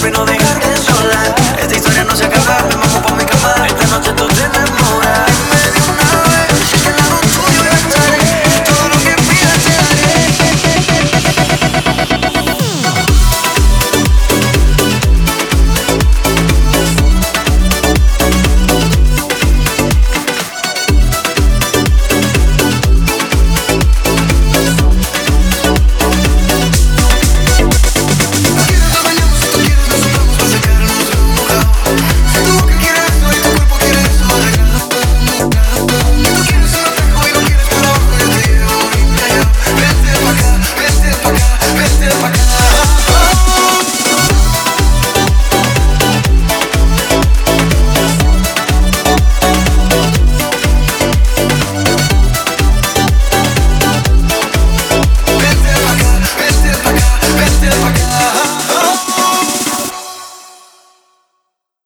freno de